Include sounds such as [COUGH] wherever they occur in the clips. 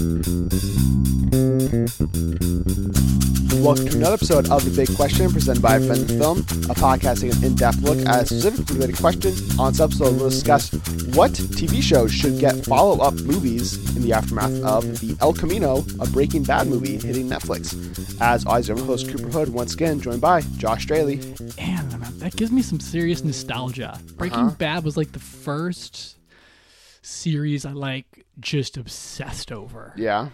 Welcome to another episode of The Big Question presented by Friends of Film, a podcasting an in-depth look at a specific related question. On this episode, we'll discuss what TV shows should get follow-up movies in the aftermath of the El Camino, a Breaking Bad movie hitting Netflix. As always, I'm your host Cooper Hood, once again joined by Josh Straley. And that gives me some serious nostalgia. Breaking Uh-huh. Bad was like the first series I like just obsessed over. Yeah,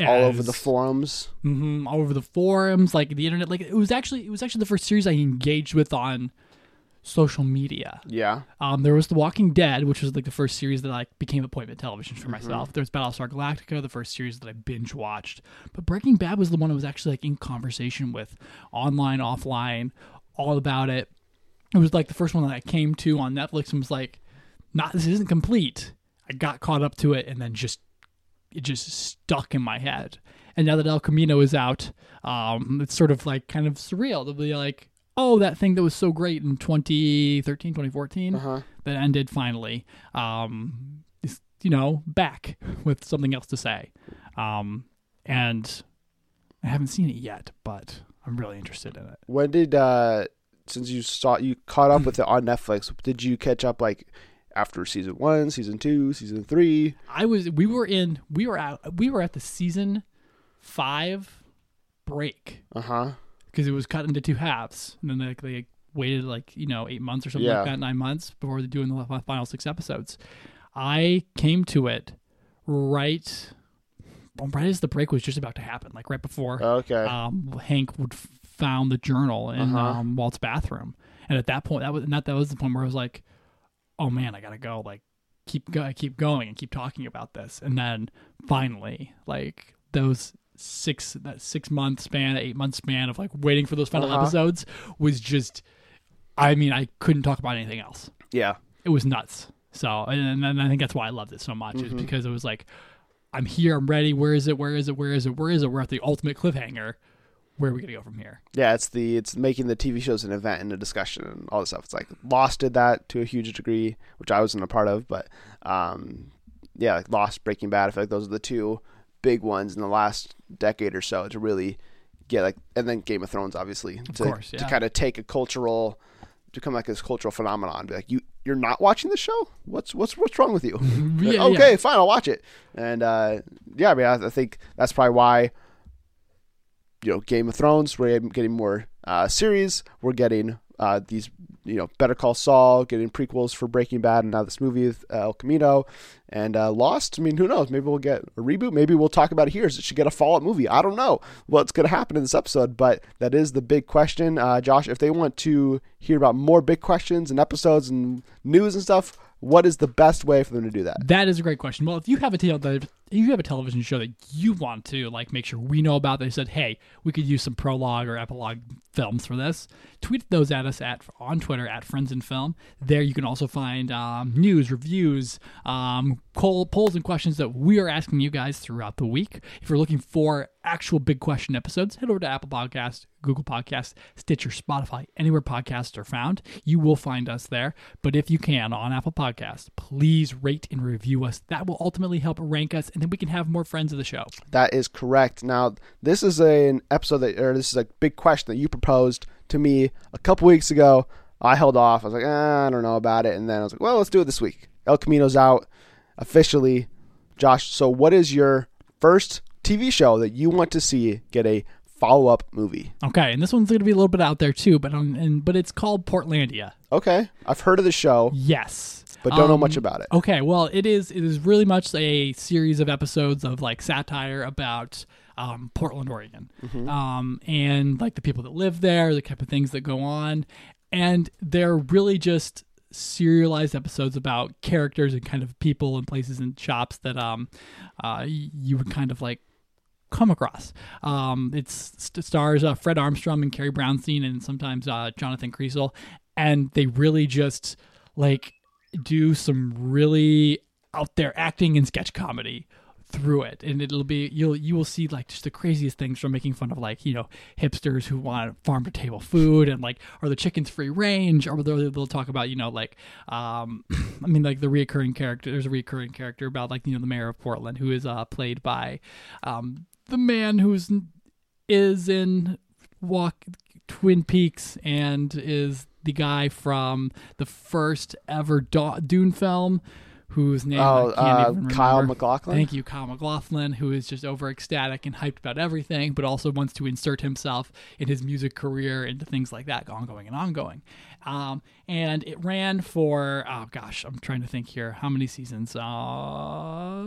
all over the forums. Mhm, all over the forums, like the internet. Like it was actually it was actually the first series I engaged with on social media. Yeah, Um, there was The Walking Dead, which was like the first series that like became appointment television Mm-hmm. for myself. There's Battlestar Galactica, the first series that I binge watched. But Breaking Bad was the one I was actually like in conversation with, online, offline, all about it. It was like the first one that I came to on Netflix and was like, "Not this isn't complete." I got caught up to it and then just it just stuck in my head. And now that El Camino is out, um, it's sort of like kind of surreal to be like, oh, that thing that was so great in 2013, 2014 uh-huh. that ended finally, um, is, you know, back [LAUGHS] with something else to say. Um, and I haven't seen it yet, but I'm really interested in it. When did uh since you saw you caught up with it on Netflix? Did you catch up like after season one, season two, season three? I was, we were in, we were at, we were at the season five break Uh huh. because it was cut into two halves, and then they, they waited like you know eight months or something Yeah. like that, nine months before doing the final six episodes. I came to it right, right as the break was just about to happen, like right before Okay. um, Hank would found the journal in Uh-huh. um, Walt's bathroom, and at that point, that was not that was the point where I was like, "Oh man, I gotta go!" Like, keep go- keep going and keep talking about this, and then finally, like those six that six month span, eight month span of like waiting for those final Uh-huh. episodes was just, I mean, I couldn't talk about anything else. yeah. It was nuts. So, and, and I think that's why I loved it so much, is Mhm. because it was like, I'm here, I'm ready. Where is it? Where is it? Where is it? Where is it? We're at the ultimate cliffhanger. Where are we gonna go from here? Yeah, it's the it's making the TV shows an event and a discussion and all this stuff. It's like Lost did that to a huge degree, which I wasn't a part of, but um, yeah, like Lost, Breaking Bad. I feel like those are the two big ones in the last decade or so to really get like, and then Game of Thrones, obviously, to, course, to kind of take a cultural, become like this cultural phenomenon. Be like, you you're not watching the show? What's what's what's wrong with you? Like, [LAUGHS] Yeah, okay, yeah. fine, I'll watch it. And uh, yeah, I mean, I, I think that's probably why you know Game of Thrones. We're getting more uh, series. We're getting uh, these you know Better Call Saul, getting prequels for Breaking Bad, and now this movie with uh, El Camino and uh, Lost. I mean, who knows? Maybe we'll get a reboot. Maybe we'll talk about it here. It should get a follow-up movie. I don't know what's going to happen in this episode, but that is the big question. Uh, Josh, if they want to hear about more big questions and episodes and news and stuff, what is the best way for them to do that? That is a great question. Well, if you have a tel- if you have a television show that you want to like make sure we know about, they said, hey, we could use some prologue or epilogue films for this. Tweet those at us at on Twitter at Friends in Film. There you can also find um, news, reviews, um, poll, polls, and questions that we are asking you guys throughout the week. If you're looking for actual big question episodes, head over to Apple Podcast, Google Podcast, Stitcher, Spotify, anywhere podcasts are found. You will find us there. But if you can on Apple Podcasts, please rate and review us. That will ultimately help rank us, and then we can have more friends of the show. That is correct. Now, this is a, an episode that, or this is a big question that you proposed to me a couple weeks ago. I held off. I was like, eh, I don't know about it. And then I was like, well, let's do it this week. El Camino's out officially. Josh, so what is your first TV show that you want to see get a follow up movie? Okay, and this one's going to be a little bit out there too, but um, and, but it's called Portlandia. Okay. I've heard of the show, Yes, but don't know Um, much about it. Okay, well, it is it is really much a series of episodes of like satire about um, Portland, Oregon, um, and like the people that live there, the type of things that go on, and they're really just serialized episodes about characters and kind of people and places and shops that um uh you would kind of like come across. Um, it's st- stars uh, Fred Armstrong and Carrie Brownstein and sometimes uh, Jonathan Krisel, and they really just like do some really out there acting and sketch comedy through it. And it'll be you'll you will see like just the craziest things from making fun of like you know hipsters who want farm to table food and like are the chickens free range? Or they'll, talk about you know like um [CLEARS THROAT] i mean like the reoccurring character there's a reoccurring character about like you know the mayor of portland who is uh played by um the man who's is in walk twin peaks and is the guy from the first ever Do- dune film whose name Oh, uh, Kyle MacLachlan. Thank you, Kyle MacLachlan, who is just over ecstatic and hyped about everything, but also wants to insert himself in his music career into things like that, ongoing and ongoing. Um, and it ran for oh gosh, I'm trying to think here, how many seasons? Uh,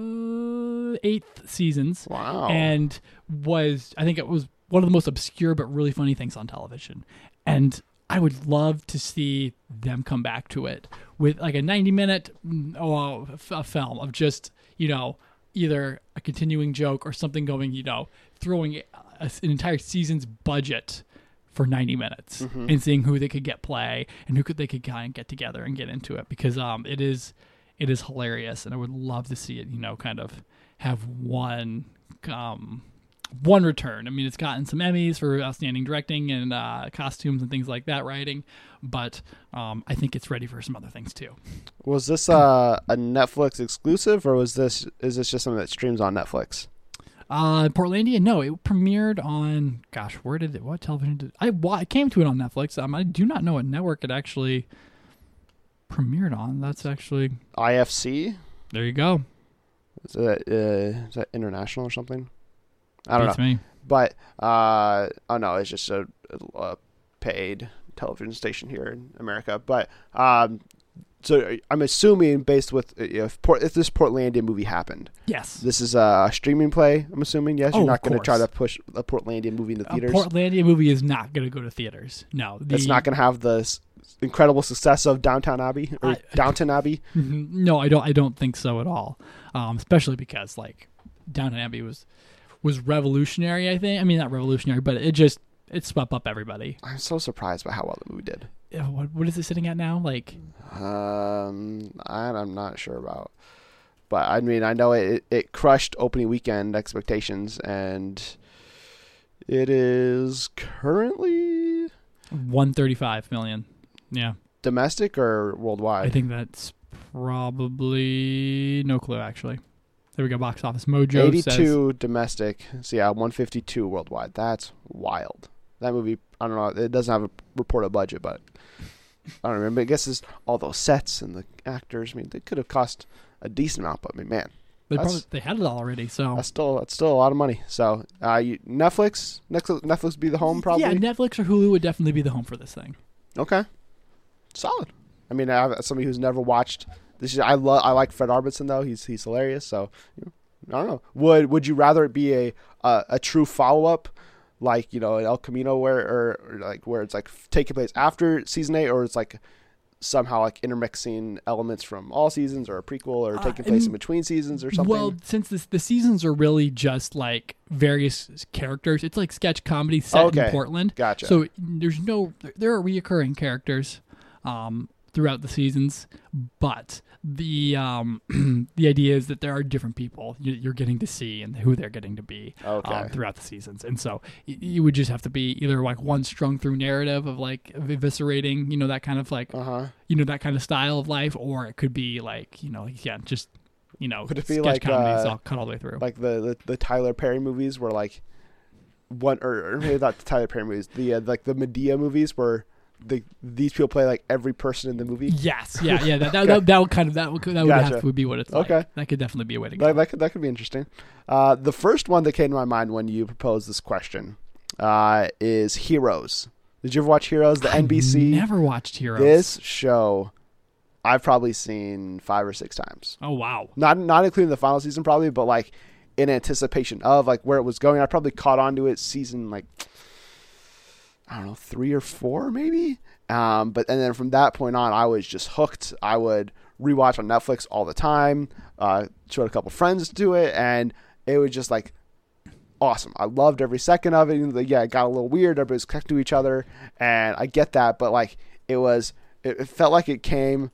eight seasons. Wow. And was I think it was one of the most obscure but really funny things on television. And I would love to see them come back to it with like a 90 minute mm, oh, a film of just, you know, either a continuing joke or something going, you know, throwing a, an entire season's budget for 90 minutes and seeing who they could get play and who could they could kind of get together and get into it because um it is it is hilarious and I would love to see it, you know, kind of have one um one return. I mean, it's gotten some Emmys for outstanding directing and uh, costumes and things like that, writing, but um, I think it's ready for some other things too. Was this uh, a Netflix exclusive, or was this is this just something that streams on Netflix? Uh, Portlandia, no, it premiered on. Gosh, where did it? What television did I? I came to it on Netflix. Um, I do not know what network it actually premiered on. That's actually IFC? there. You go. Is that uh, is that international or something? I don't Beats know. me. But uh, oh no, it's just a, a paid television station here in America. But um, so I'm assuming based with if Port, if this Portlandia movie happened, Yes. this is a streaming play. I'm assuming. Yes, Oh, you're not going to try to push a Portlandia movie into A theaters. Portlandia movie is not going to go to theaters. No, the, it's not going to have the incredible success of Downtown Abbey or I- Downton Abbey. Mhm. No, I don't. I don't think so at all. Um, especially because like Downton Abbey was was revolutionary. I think. I mean, not revolutionary, but it just it swept up everybody. I'm so surprised by how well the movie did. What what is it sitting at now? Like Um, I, I'm not sure about, but I mean, I know it it crushed opening weekend expectations, and it is currently one thirty five million. Yeah, domestic or worldwide? I think that's probably no clue actually. There we go. Box office mojo says 82 domestic. So yeah, 152 worldwide. That's wild. That movie, I don't know. It doesn't have a reported budget, but I don't remember. I guess it's all those sets and the actors. I mean, they could have cost a decent amount, but I mean, man, they probably they had it all already. So That's still that's still a lot of money. So uh, you, Netflix, Netflix, Netflix would be the home probably. yeah, Netflix or Hulu would definitely be the home for this thing. okay, solid. I mean, I have somebody who's never watched this. Is, I love I like Fred Armisen though. He's he's hilarious. So you know, I don't know. Would would you rather it be a a, a true follow up? Like you know, in El Camino, where or, or like where it's like taking place after season eight, or it's like somehow like intermixing elements from all seasons, or a prequel, or Uh, taking place in between seasons, or something. Well, since this, the seasons are really just like various characters, it's like sketch comedy set Okay. in Portland. Gotcha. So there's no, there are reoccurring characters um, throughout the seasons, but the um, [CLEARS THROAT] the idea is that there are different people you- you're getting to see and who they're getting to be Okay. um, throughout the seasons, and so you would just have to be either like one strung through narrative of like eviscerating, you know, that kind of like uh huh. you know that kind of style of life, or it could be like you know, yeah, just you know, Could it be like, comedies uh, all cut all the way through. like the, the the Tyler Perry movies were like one or, or maybe not the Tyler Perry movies, the uh, like the Madea movies where the these people play like every person in the movie. yes, yeah, yeah. That [LAUGHS] that, that, that would kind of that would that would Gotcha. have to be what it's like. Okay. that could definitely be a way to go. That, that could that could be interesting. Uh, the first one that came to my mind when you proposed this question uh, is Heroes. Did you ever watch Heroes? The I've NBC. Never watched Heroes. This show, I've probably seen five or six times. Oh wow. Not not including the final season, probably, but like in anticipation of like where it was going. I probably caught on to it season like I don't know three or four maybe. Um, but and then from that point on, I was just hooked. I would rewatch on Netflix all the time. Uh, showed a couple friends to do it, and it was just like awesome. I loved every second of it. Even though, yeah, it got a little weird. Everybody's connected to each other, and I get that. But like, it was, it, it felt like it came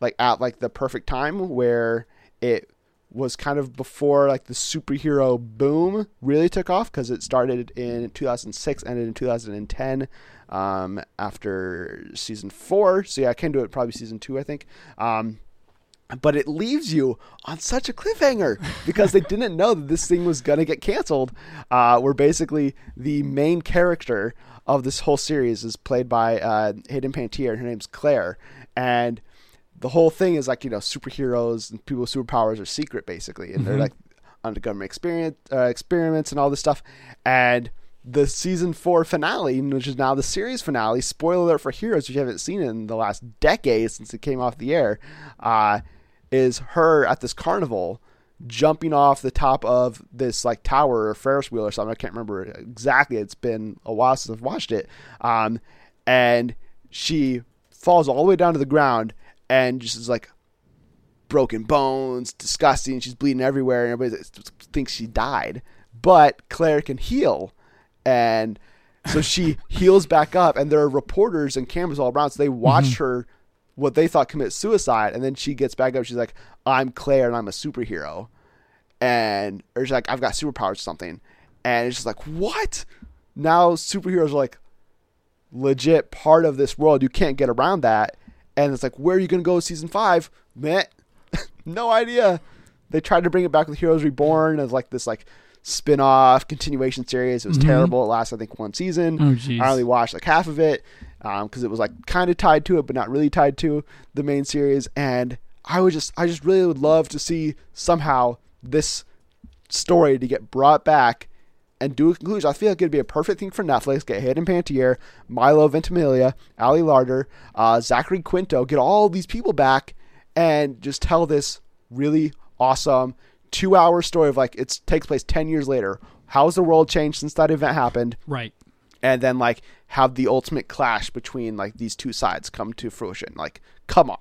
like at like the perfect time where it was kind of before like the superhero boom really took off because it started in 2006, ended in 2010 um, after season four. So yeah, I came to it probably season two, I think. Um, but it leaves you on such a cliffhanger because they didn't know that this thing was gonna get canceled. Uh, where basically the main character of this whole series is played by uh, Hayden Panettiere. Her name's Claire, and the whole thing is like you know superheroes and people with superpowers are secret basically, and they're like under government experience uh, experiments and all this stuff. And the season four finale, which is now the series finale, spoiler alert for Heroes, which you haven't seen in the last decade since it came off the air, uh, is her at this carnival jumping off the top of this like tower or Ferris wheel or something. I can't remember exactly. It's been a while since I've watched it. Um, and she falls all the way down to the ground and just is like broken bones, disgusting. She's bleeding everywhere, and everybody thinks she died. But Claire can heal, and so she [LAUGHS] heals back up. And there are reporters and cameras all around, so they watch mm-hmm. her what they thought commit suicide, and then she gets back up. She's like, "I'm Claire, and I'm a superhero," and or she's like, "I've got superpowers or something," and it's just like, "What?" Now superheroes are like legit part of this world. You can't get around that. And it's like, where are you going to go with season five? Meh. [LAUGHS] no idea. They tried to bring it back with Heroes Reborn as like this like spin-off continuation series. It was mm-hmm. terrible. It lasted I think one season. Oh. I only watched like half of it um, because it was like kind of tied to it, but not really tied to the main series. And I would just, I just really would love to see somehow this story to get brought back and do a conclusion. I feel like it'd be a perfect thing for Netflix. Get Hayden Panettiere, Milo Ventimiglia, Ali Larter, uh, Zachary Quinto. Get all these people back and just tell this really awesome two-hour story of like it takes place ten years later. How's the world changed since that event happened? Right. And then like have the ultimate clash between like these two sides come to fruition. Like, come on.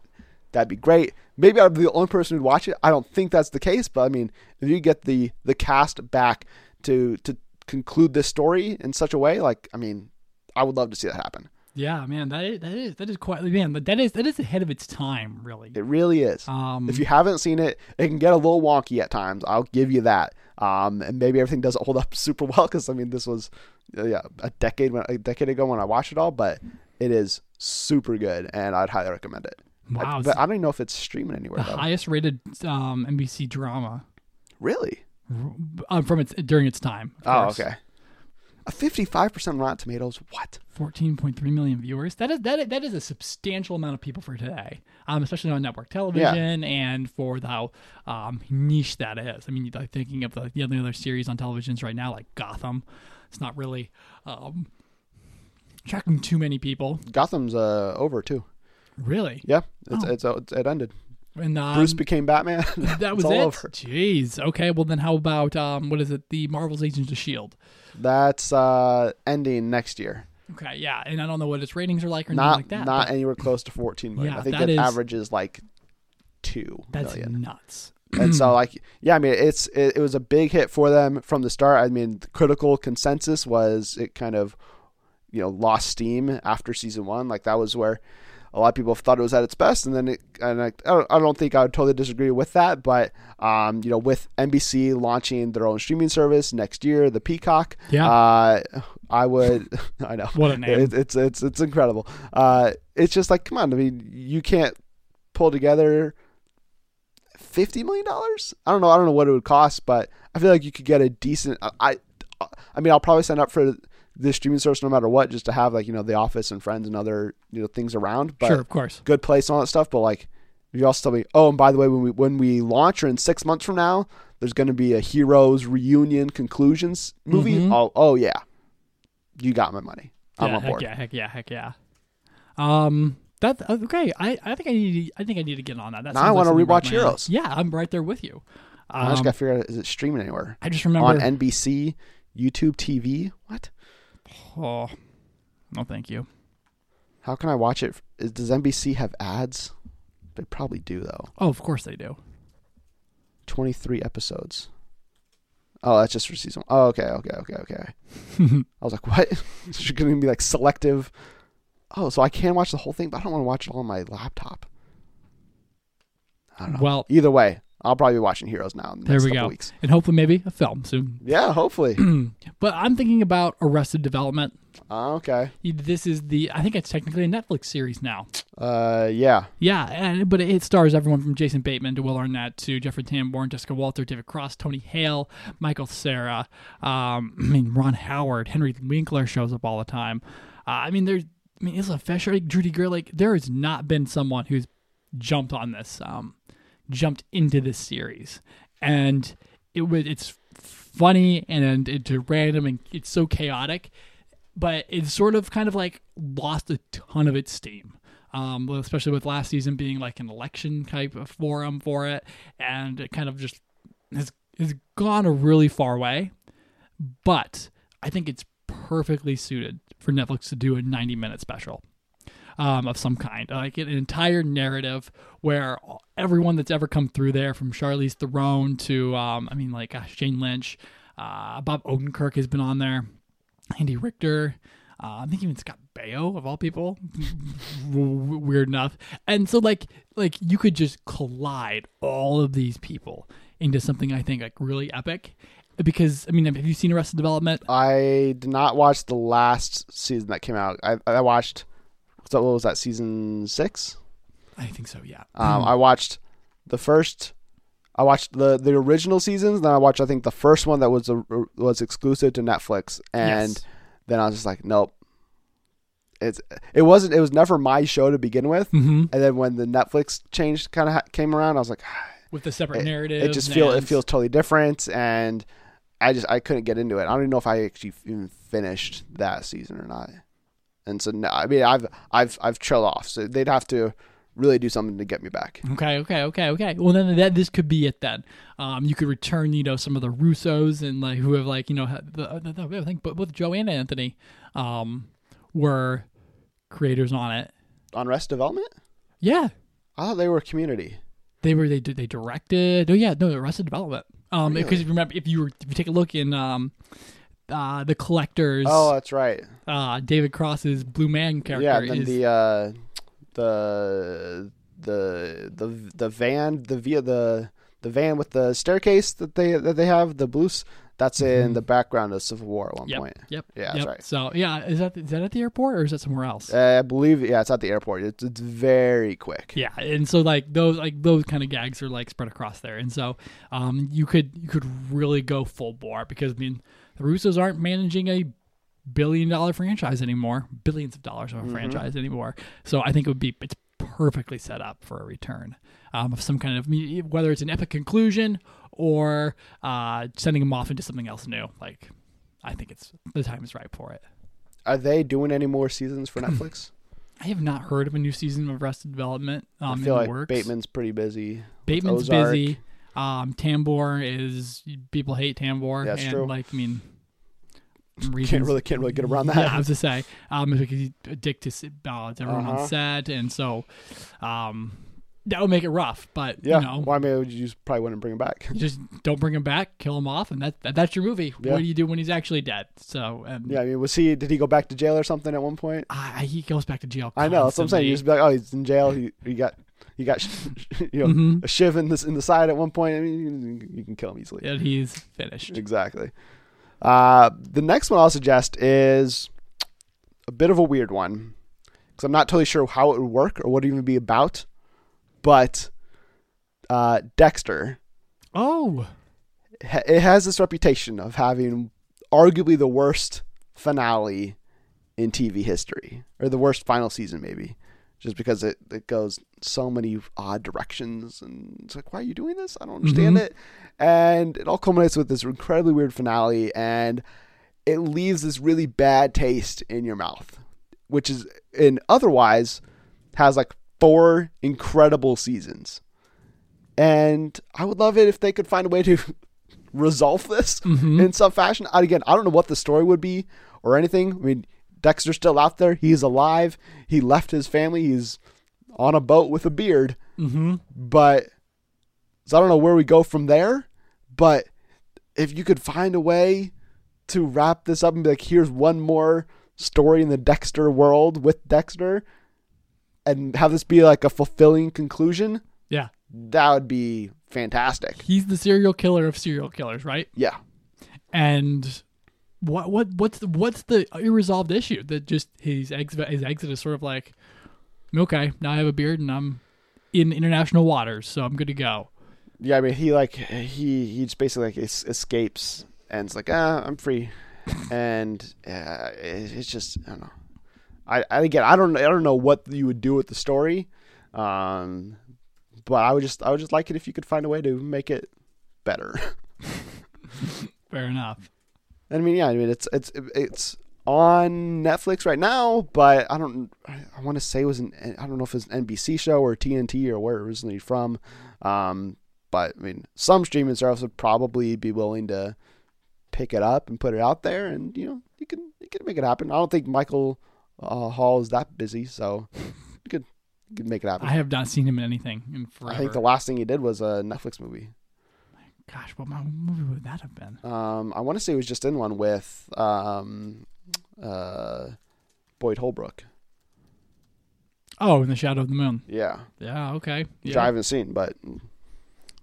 That'd be great. Maybe I'd be the only person who'd watch it. I don't think that's the case, but I mean, if you get the the cast back to to conclude this story in such a way, like I mean, I would love to see that happen. Yeah, man, that is that is that is quite man. But that is that is ahead of its time, really. It really is. Um, if you haven't seen it, it can get a little wonky at times. I'll give you that. Um, and maybe everything doesn't hold up [LAUGHS] super well because I mean, this was uh, yeah a decade when, a decade ago when I watched it all, but it is super good, and I'd highly recommend it. I- Wow, but I don't even know if it's streaming anywhere the though. highest rated um, NBC drama Really? Um, from its during its time. of Oh, course. okay. A fifty-five percent Rotten Tomatoes. What? 14.3 million viewers. That is that is, that is a substantial amount of people for today, um, especially on network television and for the, how um, niche that is. I mean, like thinking of the, the other other series on televisions right now, like Gotham, it's not really um, attracting too many people. Gotham's uh, over too. Really, Yeah, it's, Oh. it's, it's it ended. And um, Bruce became Batman. [LAUGHS] that was it. over. Jeez. Okay. Well, then how about um, what is it? The Marvel's Agents of Shield. That's uh, ending next year. Okay. Yeah, and I don't know what its ratings are like or anything Not like that. not but anywhere close to fourteen million. Yeah, I think that it is- averages like two that's million. nuts. and so [CLEARS THROAT] like yeah, I mean it's it, it was a big hit for them from the start. I mean, the critical consensus was it kind of you know lost steam after season one. Like that was where a lot of people have thought it was at its best, and then it and I, I don't, I don't think I would totally disagree with that. But um, you know, with NBC launching their own streaming service next year, the Peacock, Yeah. uh, I would. [LAUGHS] I know What a name. It, it's it's it's incredible. Uh, it's just like come on. I mean, you can't pull together fifty million dollars. I don't know. I don't know what it would cost, but I feel like you could get a decent. I I mean, I'll probably sign up for this streaming service no matter what, just to have like you know The Office and Friends and other you know things around. But sure, of course. good place and all that stuff. But like, you also tell me, oh, and by the way, when we when we launch or in six months from now, there's going to be a Heroes reunion conclusions movie. Mhm. Oh, oh yeah, you got my money. I'm yeah, on board. yeah, heck yeah, heck yeah. Um, that okay. I, I think I need to, I think I need to get on that. that Now I sounds like right rewatch. Heroes. Yeah, I'm right there with you. I just Um, got to figure out is it streaming anywhere I just remember. on NBC, YouTube TV. What? Oh, no, thank you. How can I watch it? does NBC have ads? They probably do though. Oh, of course they do. 23 episodes. Oh, that's just for season. Oh, okay, okay, okay, okay. [LAUGHS] I was like, what? [LAUGHS] It's going to be like selective. Oh, so I can watch the whole thing, but I don't want to watch it all on my laptop. I don't know. Well, Either way, I'll probably be watching Heroes now in the There next we couple go. weeks. And hopefully maybe a film soon. [CLEARS THROAT] Yeah, hopefully. [CLEARS THROAT] But I'm thinking about Arrested Development. uh, okay. This is the I think it's technically a Netflix series now. Uh, yeah. Yeah, and but it stars everyone from Jason Bateman to Will Arnett to Jeffrey Tambor, Jessica Walter, David Cross, Tony Hale, Michael Cera. Um, [CLEARS THROAT] I mean Ron Howard, Henry Winkler shows up all the time. Uh, I mean there's I mean Isla Fisher, Judy Greer. Like there has not been someone who's jumped on this, um, jumped into this series, and it was it's funny and it's random and it's so chaotic but it's sort of kind of like lost a ton of its steam. Um, especially with last season being like an election type of forum for it, and it kind of just has has gone a really far way. But I think it's perfectly suited for Netflix to do a 90 minute special um, of some kind, like an entire narrative where everyone that's ever come through there, from Charlize Theron to, um, I mean, like gosh, Jane Lynch, uh, Bob Odenkirk has been on there, Andy Richter. Uh, I think even Scott Baio of all people, [LAUGHS] weird enough. And so like like you could just collide all of these people into something I think like really epic. Because I mean, have you seen Arrested Development? I did not watch the last season that came out. I, I watched, so what was that, season six? I think so. Yeah. Um, I watched the first. I watched the the original seasons. Then I watched I think the first one that was a, was exclusive to Netflix, and Yes. then I was just like, nope. It's it wasn't it was never my show to begin with, hmm and then when the Netflix change kind of ha- came around, I was like, [SIGHS] With the separate it, narrative, it just feel it feels totally different, and I just I couldn't get into it. I don't even know if I actually even finished that season or not. And so no, I mean I've I've I've trailed off, so they'd have to really do something to get me back. Okay, okay, okay, okay. Well, then that this could be it. Then, um, you could return, you know, some of the Russos and like who have like you know the, the, the I think both Joe and Anthony, um, were creators on it. Arrested Development, Yeah, I thought they were a Community. they were they did they directed. Oh yeah, no, the Arrested Development. Um, because Really? if you remember, if you were if you take a look in um, uh, the collectors, Oh, that's right. uh, David Cross's Blue Man character Yeah, and then is the uh, the the the the van the via the the van with the staircase that they that they have the blues. That's in Mhm. the background of Civil War at one Yep. point. Yep. Yeah, yep. that's right. So yeah, is that is that at the airport or is that somewhere else? Uh, I believe yeah, it's at the airport. It's it's very quick. Yeah, and so like those like those kind of gags are like spread across there, and so um you could you could really go full bore because I mean the Russos aren't managing a billion dollar franchise anymore, billions of dollars of a Mhm. franchise anymore. So I think it would be it's perfectly set up for a return um, of some kind of whether it's an epic conclusion or uh sending them off into something else new. Like I think it's the time is right for it. Are they doing any more seasons for [CLEARS THROAT] Netflix? I have not heard of a new season of Arrested Development. Um, I in feel the like works. Bateman's pretty busy. Bateman's busy. Um, Tambor is people hate Tambor. That's and true. like I mean, [LAUGHS] Can't really can't really get around that. Yeah, I was to say, um, because he's addicted to uh, everyone Uh-huh. on set, and so, um, that would make it rough. But Yeah. you know, Well, I mean, you just probably wouldn't bring him back. just don't bring him back, kill him off, and that, that that's your movie. Yeah. What do you do when he's actually dead? So, and Yeah, I mean, was he? Did he go back to jail or something at one point? I, he goes back to jail. I know. That's what I'm saying. You just be like, oh, he's in jail. He he got he got [LAUGHS] you know Mhm. a shiv in this in the side at one point. I mean, you, you can kill him easily. and he's finished. Exactly. Uh, the next one I'll suggest is a bit of a weird one because I'm not totally sure how it would work or what it even be about. But uh, Dexter, Oh, it has this reputation of having arguably the worst finale in TV history, or the worst final season, maybe, just because it, it goes so many odd directions, and it's like, why are you doing this? I don't understand Mhm. it. And it all culminates with this incredibly weird finale, and it leaves this really bad taste in your mouth, which is, and otherwise, has like four incredible seasons. And I would love it if they could find a way to [LAUGHS] resolve this Mhm. in some fashion. Again, I don't know what the story would be or anything. I mean, Dexter's still out there. He's alive. He left his family. He's on a boat with a beard. mm-hmm. But so I don't know where we go from there. But if you could find a way to wrap this up and be like, here's one more story in the Dexter world with Dexter, and have this be like a fulfilling conclusion, yeah. that would be fantastic. He's the serial killer of serial killers, right? Yeah. And what what what's the, what's the irresolved issue that just his exit his exit is sort of like, okay, now I have a beard and I'm in international waters, so I'm good to go. Yeah, I mean, he like he he just basically like es- escapes and it's like, ah, I'm free, [LAUGHS] and uh, it, it's just I don't know. I, I again, I don't I don't know what you would do with the story, um, but I would just I would just like it if you could find a way to make it better. [LAUGHS] Fair enough. I mean, yeah, I mean it's it's it's on Netflix right now, but I don't. I want to say it was an. I don't know if it's an NBC show or TNT or where it originally from. Um, but I mean, some streaming service would probably be willing to pick it up and put it out there, and you know, you can you can make it happen. I don't think Michael uh, Hall is that busy, so you could you could make it happen. I have not seen him in anything in forever. I think the last thing he did was a Netflix movie. Gosh, what movie would that have been? Um, I want to say he was just in one with um, uh, Boyd Holbrook. Oh, in the Shadow of the Moon. Yeah, Yeah, okay. which I haven't seen, but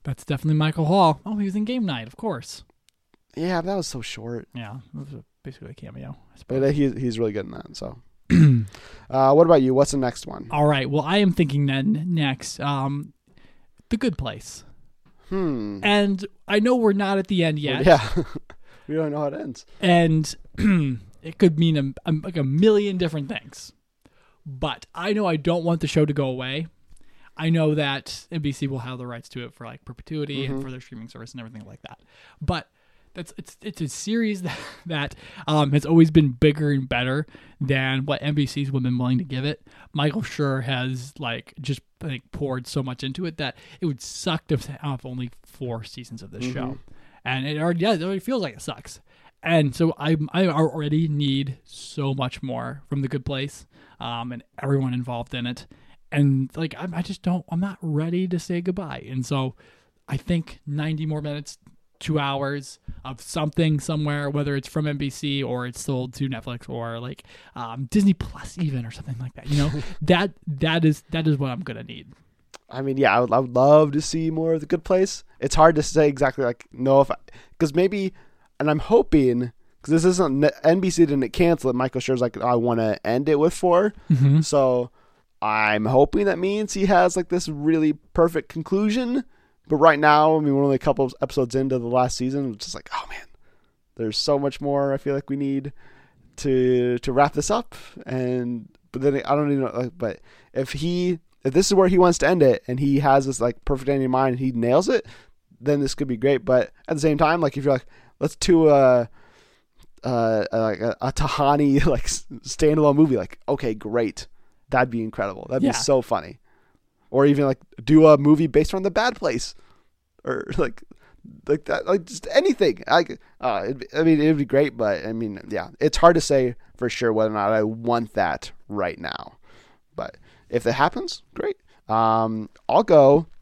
that's definitely Michael Hall. Oh, he was in Game Night, of course. yeah, that was so short. Yeah, it was basically a cameo. I But suppose. uh, he's he's really good in that. So, [CLEARS THROAT] uh, what about you? What's the next one? All right. Well, I am thinking then next, um, The Good Place, Hmm. and I know we're not at the end yet. Yeah, [LAUGHS] we don't know how it ends. and [CLEARS THROAT] it could mean a, a, like a million different things. But I know I don't want the show to go away. I know that NBC will have the rights to it for like perpetuity and for their streaming service and everything like that. But that's it's it's a series [LAUGHS] that that um, has always been bigger and better than what NBC's been willing to give it. Michael Schur has like just like poured so much into it that it would suck to have only four seasons of this show, and it already yeah, it already feels like it sucks. And so I I already need so much more from the Good Place, um, and everyone involved in it, and like I, I just don't I'm not ready to say goodbye. And so I think 90 more minutes, two hours of something somewhere, whether it's from NBC or it's sold to Netflix or like um, Disney Plus even or something like that. You know [LAUGHS] that that is that is what I'm gonna need. I mean, yeah, I would, I would love to see more of the Good Place. It's hard to say exactly like no if because maybe, and I'm hoping because this isn't NBC didn't cancel it. Michael Schur's like I want to end it with 4 Mm-hmm. so I'm hoping that means he has like this really perfect conclusion. But right now, I mean, we're only a couple of episodes into the last season. It's just like, oh man, there's so much more. I feel like we need to to wrap this up. And but then I don't even know. Like, but if he if this is where he wants to end it, and he has this like perfect ending in mind, and he nails it, then this could be great. But at the same time, like if you're like, let's do a uh, like a, a Tahani [LAUGHS] like standalone movie, like okay, great, that'd be incredible. That'd Yeah. be so funny. Or even like do a movie based on The Bad Place, or [LAUGHS] like like that, like just anything. I uh, it'd be, I mean, it'd be great, but I mean, yeah, it's hard to say for sure whether or not I want that right now. But if it happens, great. Um, I'll go. [SIGHS]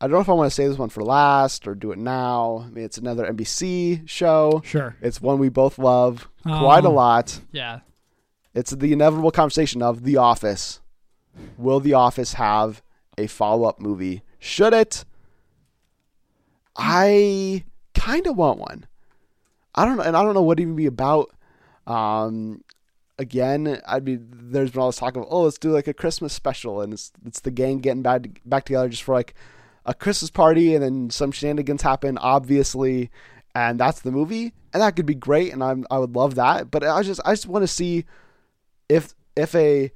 I don't know if I want to say this one for last or do it now. I mean, it's another NBC show. Sure. It's one we both love quite a Um, lot. Yeah. It's the inevitable conversation of The Office. Will The Office have a follow up movie? Should it? I kind of want one. I don't know, and I don't know what it even be about. Um, again, I'd be there's been all this talk of oh, let's do like a Christmas special, and it's it's the gang getting back back together just for like a Christmas party, and then some shenanigans happen, obviously, and that's the movie, and that could be great, and I'm I would love that, but I just I just want to see if if a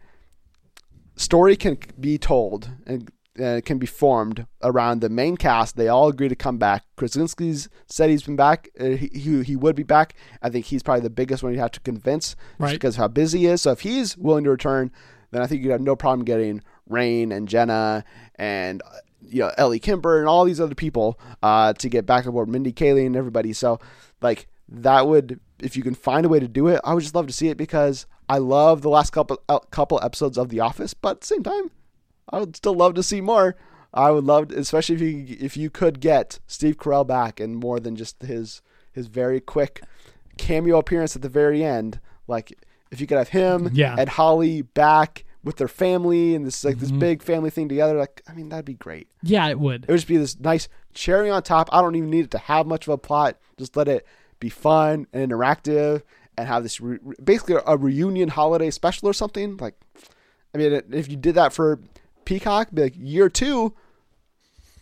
story can be told and uh, can be formed around the main cast. They all agree to come back. Krasinski's said he's been back. Uh, he, he he would be back. I think he's probably the biggest one you have to convince, Right. because of how busy he is. So if he's willing to return, then I think you'd have no problem getting Rainn and Jenna and uh, you know Ellie Kemper and all these other people uh, to get back on board. Mindy Kaling and everybody. So like that would if you can find a way to do it, I would just love to see it because I love the last couple uh, couple episodes of The Office, but at the same time, I would still love to see more. I would love, especially if you if you could get Steve Carell back and more than just his his very quick cameo appearance at the very end. Like if you could have him Yeah. and Holly back with their family and this like this Mhm. big family thing together. Like, I mean, that'd be great. Yeah, it would. It would just be this nice cherry on top. I don't even need it to have much of a plot. Just let it be fun and interactive, and have this re- basically a reunion holiday special or something. Like, I mean, if you did that for Peacock, be like year two.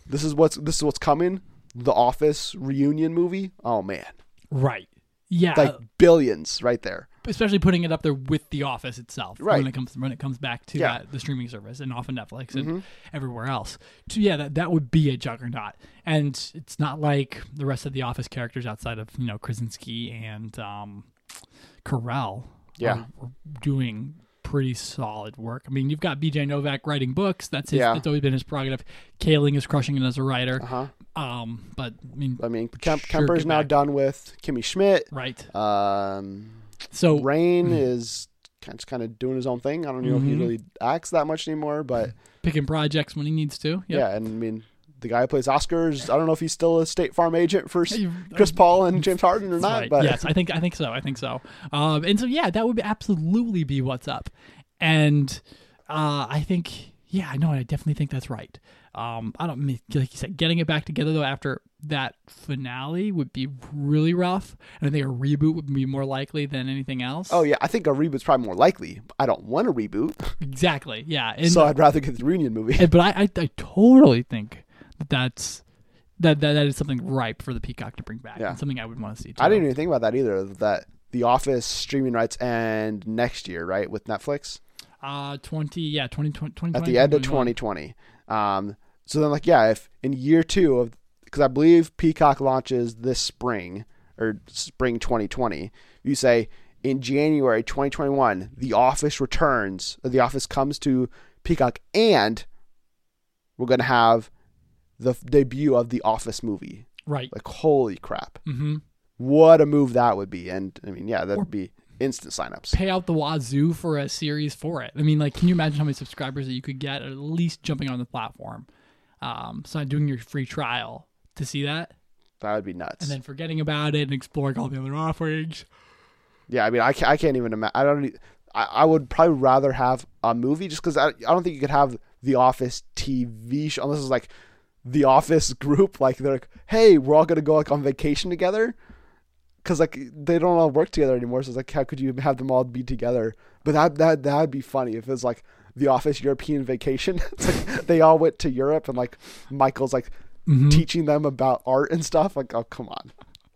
This is what's this is what's coming. The Office reunion movie. Oh man, Right. Yeah. like billions right there. especially putting it up there with The Office itself Right. when it comes when it comes back to Yeah. the streaming service and off of Netflix and Mhm. everywhere else. So yeah, that, that would be a juggernaut, and it's not like the rest of the Office characters outside of you know Krasinski and um, Carell. Yeah. are, are doing pretty solid work. I mean, you've got B.J. Novak writing books. That's his. Yeah. That's always been his prerogative. Kaling is crushing it as a writer. Uh huh. Um, but I mean, I mean, Kemp, Sure, Kemper's now back. done with Kimmy Schmidt. right. Um, So Rainn is kind of, kind of doing his own thing. I don't know if he Mhm. really acts that much anymore, but picking projects when he needs to. Yep. yeah. And I mean, the guy who plays Oscars, I don't know if he's still a State Farm agent for Chris Paul and James Harden or not. right. But yes, I think I think so. I think so. Um, and so yeah, that would absolutely be what's up. And uh, I think yeah, I know. I definitely think that's right. Um, I don't mean like you said, getting it back together though after that finale would be really rough, and I think a reboot would be more likely than anything else. oh yeah, I think a reboot's probably more likely. I don't want a reboot, exactly. Yeah, and, so I'd rather get the reunion movie. and- but I, I I totally think that's that, that that is something ripe for the Peacock to bring back. Yeah. something I would want to see. Too. I didn't even think about that either. That The Office streaming rights end next year, right, with Netflix Uh, twenty yeah, 20, 20, at the end of 2020. Um, so then, like, yeah, if in year two of, because I believe Peacock launches this spring or spring 2020, you say in January 2021, The Office returns, The Office comes to Peacock, and we're gonna have the f- debut of the Office movie. Right. Like, holy crap! Mm-hmm. What a move that would be! And I mean, yeah, that'd Or- be instant signups. pay out the wazoo for a series for it. I mean, like, can you imagine how many subscribers that you could get at least jumping on the platform? Um, so doing your free trial to see that, That would be nuts. and then forgetting about it and exploring all the other offerings. Yeah, I mean, I can't, I can't even imagine. I don't. I I would probably rather have a movie just because I, I don't think you could have the Office TV show unless it's like the Office [LAUGHS] group. Like they're like, hey, we're all gonna go like on vacation together. Because like they don't all work together anymore, so it's like how could you have them all be together? But that that that'd be funny if it was like the Office European vacation. [LAUGHS] it's like they all went to Europe and like Michael's like Mhm. teaching them about art and stuff. Like, oh come on,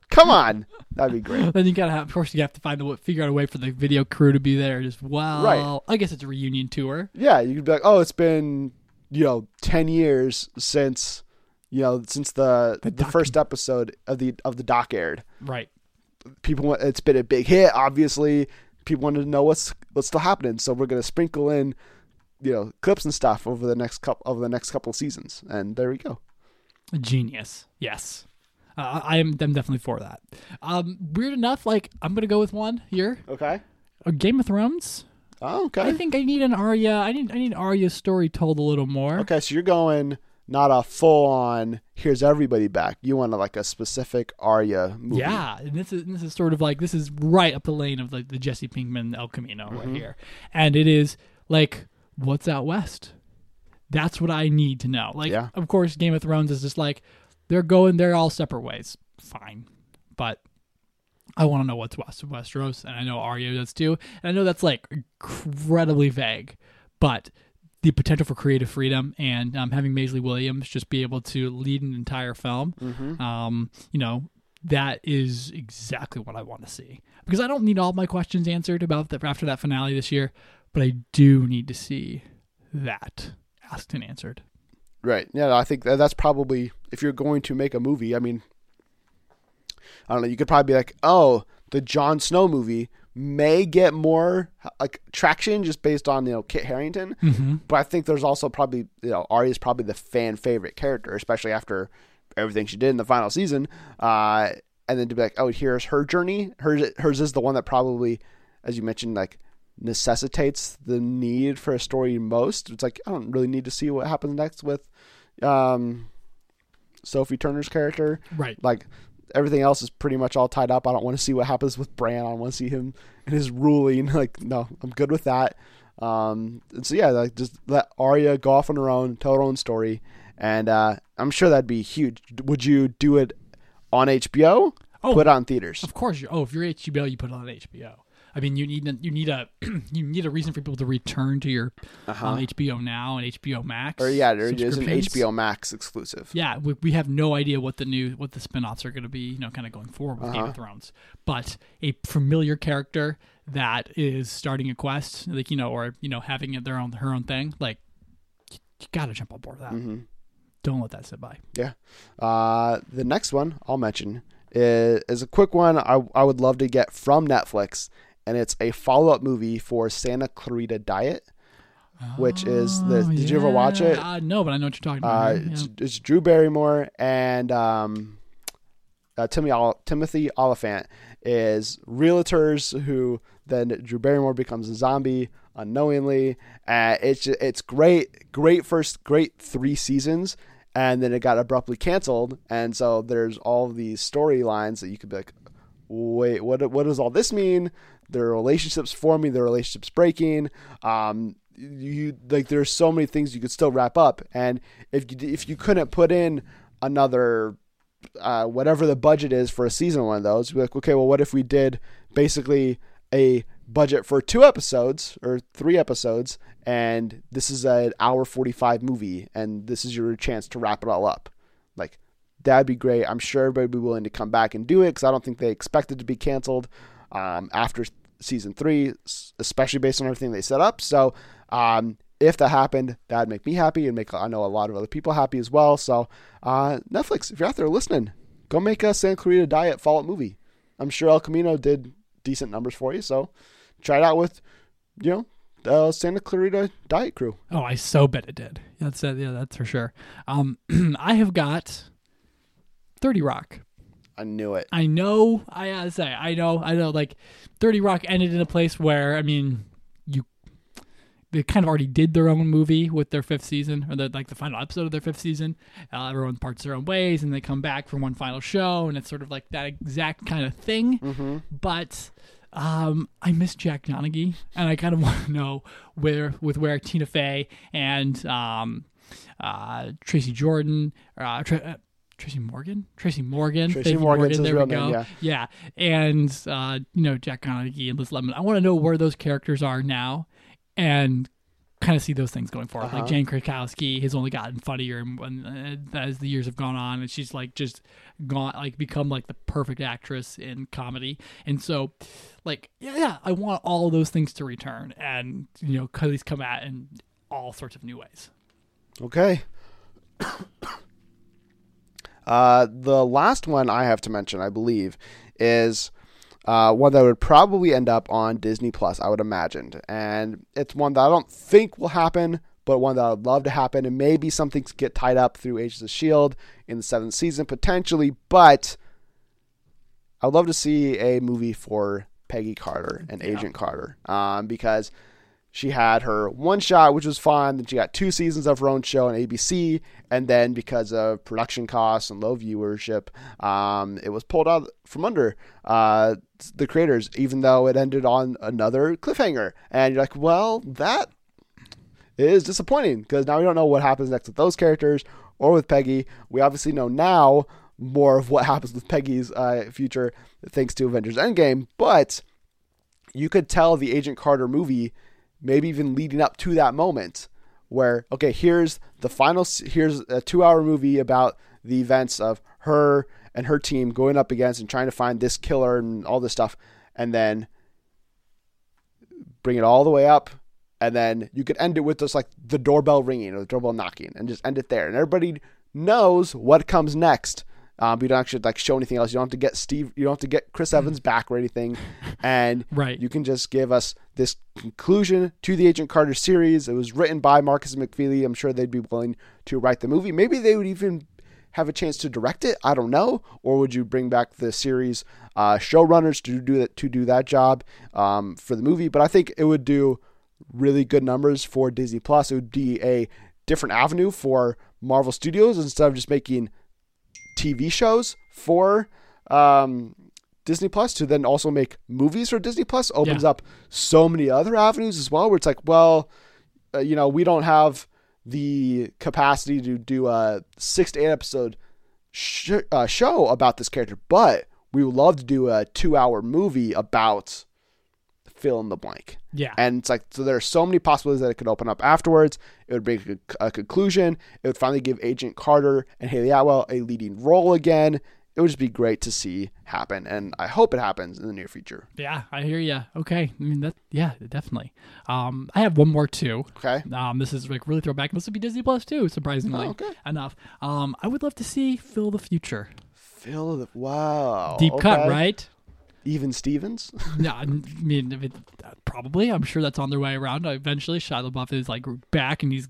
come on, that'd be great. [LAUGHS] Then you gotta have, of course, you have to find a figure out a way for the video crew to be there as well. Right. I guess it's a reunion tour. Yeah, you could be like, oh, it's been you know ten years since you know since the The the, doc- first episode of the of the doc aired. Right. People, want, it's been a big hit. Obviously, people wanted to know what's what's still happening, so we're gonna sprinkle in you know clips and stuff over the next couple over the next couple of seasons, and there we go. Genius. Yes. Uh, I am. I'm definitely for that. Um, weird enough, like I'm gonna go with one here. Okay. Uh, Game of Thrones. Oh, okay. I think I need an Arya. I need I need Arya's story told a little more. okay, so you're going not a full on here's everybody back. You want a, like a specific Arya movie. Yeah, and this is this is sort of like this is right up the lane of like the Jesse Pinkman El Camino right Mhm. here, and it is like what's out west. That's what I need to know. Like, Yeah. of course, Game of Thrones is just like they're going, they're all separate ways. Fine, but I want to know what's west of Westeros, and I know Arya does too. And I know that's like incredibly vague, but the potential for creative freedom and um, having Maisie Williams just be able to lead an entire film Mm-hmm. um, you know, that is exactly what I want to see. Because I don't need all my questions answered about the, after that finale this year, but I do need to see that asked and answered. Right. Yeah, I think that's probably if you're going to make a movie. I mean, I don't know. You could probably be like, oh, the Jon Snow movie may get more like traction just based on you know Kit Harington, Mm-hmm. but I think there's also probably you know Arya's probably the fan favorite character, especially after everything she did in the final season. Uh, and then to be like, oh, here's her journey. Hers hers is the one that probably, as you mentioned, like necessitates the need for a story most. It's like I don't really need to see what happens next with um, Sophie Turner's character. Right. Like everything else is pretty much all tied up. I don't want to see what happens with Bran. I want to see him and his ruling. [LAUGHS] Like no, I'm good with that. Um, so yeah, like just let Arya go off on her own, tell her own story, and uh, I'm sure that'd be huge. Would you do it on HBO? Oh. Put on theaters. Of course. Oh, if you're HBO, you put it on HBO. I mean, you need a, you need a [CLEARS THROAT] you need a reason for people to return to your um, HBO Now and HBO Max. Uh-huh. Or yeah, there is an. HBO Max exclusive. Yeah, we, we have no idea what the new what the spin-offs are going to be, you know, kind of going forward with Game Uh-huh. of Thrones. But a familiar character that is starting a quest, like you know, or you know, having it their own her own thing, like you, you got to jump on board with that. Mm-hmm. Don't let that sit by. Yeah. Uh, the next one I'll mention is, is a quick one I, I would love to get from Netflix, and it's a follow up movie for Santa Clarita Diet, which is the. Oh, Did you ever watch it? Uh, no, but I know what you're talking about. Uh, it's, Yeah. it's Drew Barrymore and um, uh, Timothy Ol- Timothy Olyphant is realtors who then Drew Barrymore becomes a zombie unknowingly. Uh, it's it's great, great first great three seasons, and then it got abruptly canceled, and so there's all these storylines that you could be like, wait, what what does all this mean? Their relationships forming, their relationships breaking. Um, you like there's so many things you could still wrap up, and if you if you couldn't put in another uh, whatever the budget is for a season one of those, be like, okay, well, what if we did basically a budget for two episodes or three episodes, and this is an hour forty five movie, and this is your chance to wrap it all up, like that'd be great. I'm sure everybody would be willing to come back and do it because I don't think they expected to be canceled um, after season three, especially based on everything they set up. So um, if that happened, that'd make me happy and make I know a lot of other people happy as well. So uh, Netflix, if you're out there listening, go make a Santa Clarita Diet follow-up movie. I'm sure El Camino did decent numbers for you, so try it out with you know the Santa Clarita Diet crew. Oh, I so bet it did. That's uh, yeah, that's for sure. Um, [CLEARS THROAT] I have got Thirty Rock. I knew it. I know. I gotta say, I know. I know. Like, Thirty Rock ended in a place where I mean, you they kind of already did their own movie with their fifth season, or the, like the final episode of their fifth season. Uh, everyone parts their own ways, and they come back for one final show, and it's sort of like that exact kind of thing. Mm-hmm. But um, I miss Jack Donaghy, and I kind of [LAUGHS] want to know where with where Tina Fey and um, uh, Tracy Jordan, uh, Tra- uh, Tracy Morgan, Tracy Morgan, Tracy Thank you, Morgan's his There we go. name, yeah. and uh, you know Jack Donaghy and Liz Lemon. I want to know where those characters are now, and kind of see those things going forward. Uh-huh. Like Jane Krakowski has only gotten funnier when, uh, as the years have gone on, and she's like just gone like become like the perfect actress in comedy. And so, like yeah, yeah, I want all of those things to return, and you know, at least come at in all sorts of new ways. Okay. [COUGHS] uh, the last one I have to mention, I believe, is uh, one that would probably end up on Disney Plus, I would imagine. And it's one that I don't think will happen, but one that I'd love to happen. And maybe something to get tied up through Agents of S.H.I.E.L.D. in the seventh season, potentially. But I'd love to see a movie for Peggy Carter and Yeah. Agent Carter um, because she had her one shot, which was fine. Then she got two seasons of her own show on ABC, and then because of production costs and low viewership, um, it was pulled out from under uh, the creators, even though it ended on another cliffhanger. And you're like, well, that is disappointing because now we don't know what happens next with those characters or with Peggy. We obviously know now more of what [LAUGHS] happens with Peggy's uh, future thanks to Avengers Endgame, but you could tell the Agent Carter movie, maybe even leading up to that moment, where okay, here's the final, here's a two-hour movie about the events of her and her team going up against and trying to find this killer and all this stuff, and then bring it all the way up, and then you could end it with just like the doorbell ringing or the doorbell knocking, and just end it there, and everybody knows what comes next. Um, you don't actually like show anything else. You don't have to get Steve. You don't have to get Chris Evans back or anything, [LAUGHS] and Right. you can just give us this conclusion to the Agent Carter series. It was written by Markus McFeely. I'm sure they'd be willing to write the movie. Maybe they would even have a chance to direct it. I don't know. Or would you bring back the series uh, showrunners to do that to do that job um, for the movie? But I think it would do really good numbers for Disney Plus. It would be a different avenue for Marvel Studios instead of just making TV shows for um, Disney Plus to then also make movies for Disney Plus opens Yeah. up so many other avenues as well. Where it's like, well, uh, you know, we don't have the capacity to do a six to eight episode sh- uh, show about this character, but we would love to do a two hour movie about fill in the blank. Yeah. And it's like, so there are so many possibilities that it could open up afterwards. It would bring a, a conclusion. It would finally give Agent Carter and Hayley Atwell a leading role again. It would just be great to see happen. And I hope it happens in the near future. Yeah, I hear you. Okay, I mean that. Yeah, definitely. Um, I have one more too. Okay. Um, this is like really throwback. This would be Disney Plus too, surprisingly Oh, okay. enough. Um, I would love to see Phil the Future. Phil, the, wow. Deep cut, right? Even Stevens. [LAUGHS] no, I mean if it, probably. I'm sure that's on their way around. Eventually, Shia LaBeouf is like back and he's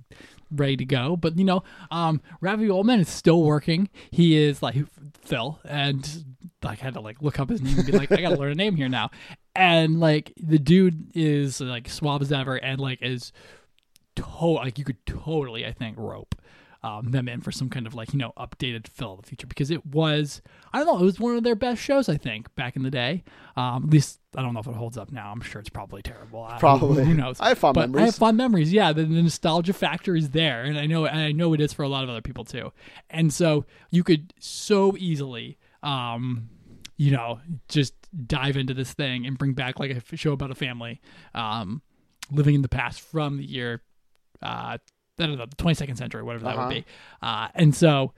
ready to go. But you know, um, Raviv Ullman is still working. He is like Phil, and I had to like look up his name and be like, I gotta learn a name here now. And like the dude is like suave as ever, and like is to like you could totally I think rope um, them in for some kind of like you know updated Phil of the Future because it was I don't know it was one of their best shows I think back in the day. Um, at least I don't know if it holds up now. I'm sure it's probably terrible. I- Probably. who knows? I have fond but I have memories. fond memories. Yeah, the, the nostalgia factor is there, and I know and I know it is for a lot of other people too. And so you could so easily. Um, you know, just dive into this thing and bring back like a show about a family um, living in the past from the year, uh, I don't know, the 22nd century, whatever that Uh-huh. would be. Uh, and so,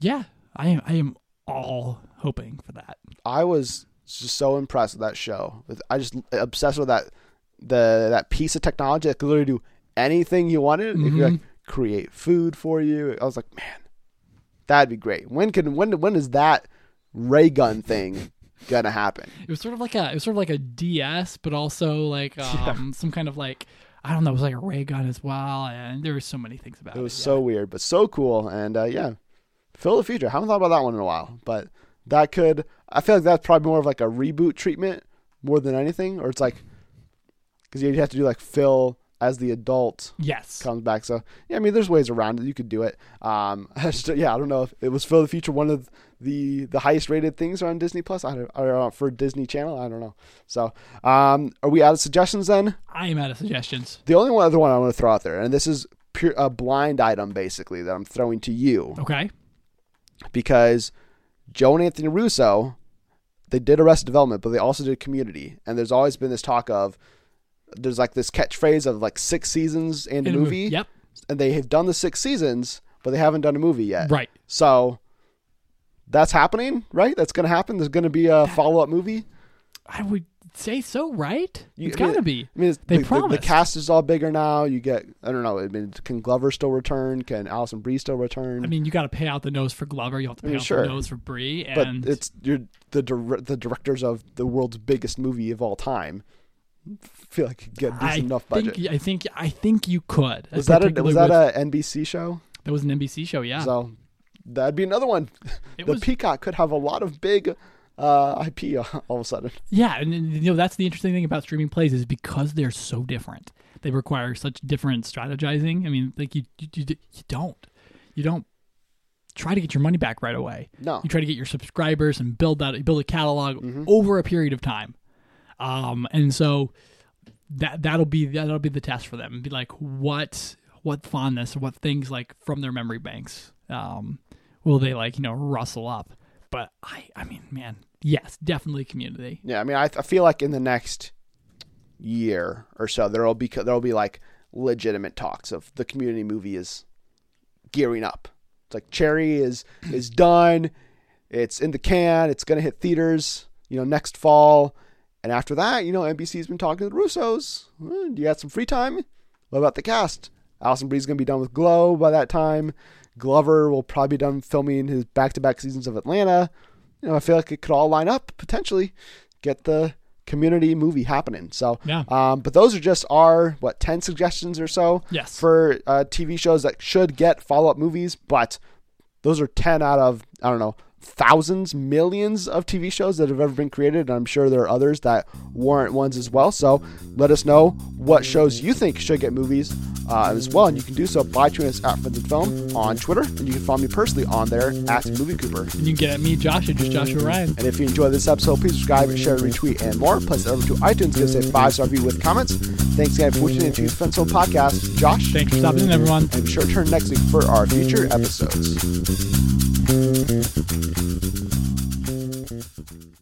yeah, I am, I am all hoping for that. I was just so impressed with that show. I just obsessed with that the that piece of technology that could literally do anything you wanted. It could like create food for you. I was like, man, that'd be great. When can when when is that ray gun thing [LAUGHS] gonna happen? It was sort of like a, it was sort of like a DS, but also like [LAUGHS] um, some kind of like, I don't know, it was like a ray gun as well. And there were so many things about it. It was yeah. so weird, but so cool. And uh, yeah, Phil the Future. I haven't thought about that one in a while, but that could. I feel like that's probably more of like a reboot treatment more than anything, or it's like because you'd have to do like Phil as the adult yes. comes back. So yeah, I mean, there's ways around it. You could do it. Um, [LAUGHS] I just, yeah, I don't know if it was Phil the Future one of the the highest rated things are on Disney Plus. I don't, or uh, for Disney Channel. I don't know. So um, are we out of suggestions then? I am out of suggestions. The only one other one I want to throw out there, and this is pure a blind item basically that I'm throwing to you Okay. because Joe and Anthony Russo, they did Arrested Development, but they also did Community, and there's always been this talk of there's like this catchphrase of like six seasons and a In a movie, Yep. and they have done the six seasons, but they haven't done a movie yet. Right. So that's happening, right? That's going to happen. There's going to be a follow up movie. I would say so, right? You- it's I mean, got to be. I mean, They the, the, the cast is all bigger now. You get, I don't know. I mean, can Glover still return? Can Alison Brie still return? I mean, you got to pay out the nose for Glover. You have to pay mean, out sure. the nose for Brie, but and it's you're the dir- the directors of the world's biggest movie of all time. Feel like you get I enough budget. think I think I think you could. was that a, was that with- a NBC show? that was an NBC show? Yeah, So that'd be another one. it the was. Peacock could have a lot of big uh, IP all of a sudden. Yeah, and and, you know that's the interesting thing about streaming plays is because they're so different. They require such different strategizing. I mean, like you you, you, you don't you don't try to get your money back right away. No, You try to get your subscribers and build that build a catalog Mm-hmm. over a period of time. Um, and so that that'll be that'll be the test for them. Be like, what what fondness, what things like from their memory banks, um, will they like you know rustle up? But I I mean, man, yes, definitely community. Yeah, I mean, I, I feel like in the next year or so, there'll be there'll be like legitimate talks of the community movie is gearing up. It's like Cherry is [CLEARS THROAT] is done, it's in the can, it's gonna hit theaters, you know, next fall, and after that, you know, NBC's been talking to the Russos. Do you have some free time? What about the cast? Alison Brie's gonna be done with Glow by that time. Glover will probably be done filming his back-to-back seasons of Atlanta. You know, I feel like it could all line up potentially, get the community movie happening. So, Yeah. um, but those are just our what ten suggestions or so Yes. for uh, TV shows that should get follow-up movies. But those are ten out of I don't know thousands, millions of TV shows that have ever been created. And I'm sure there are others that warrant ones as well. So let us know what shows you think should get movies uh, as well. And you can do so by tweeting us at Friends of Film on Twitter. And you can follow me personally on there at Movie Cooper. And you can get at me, Josh, at just Joshua Ryan. And if you enjoyed this episode, please subscribe, share, retweet, and more. Plus, head over to iTunes, give us a five star review with comments. Thanks again for listening to the Friends Film Podcast. Josh, Thanks for stopping in, everyone. and be sure to turn next week for our future episodes. Mm-hmm.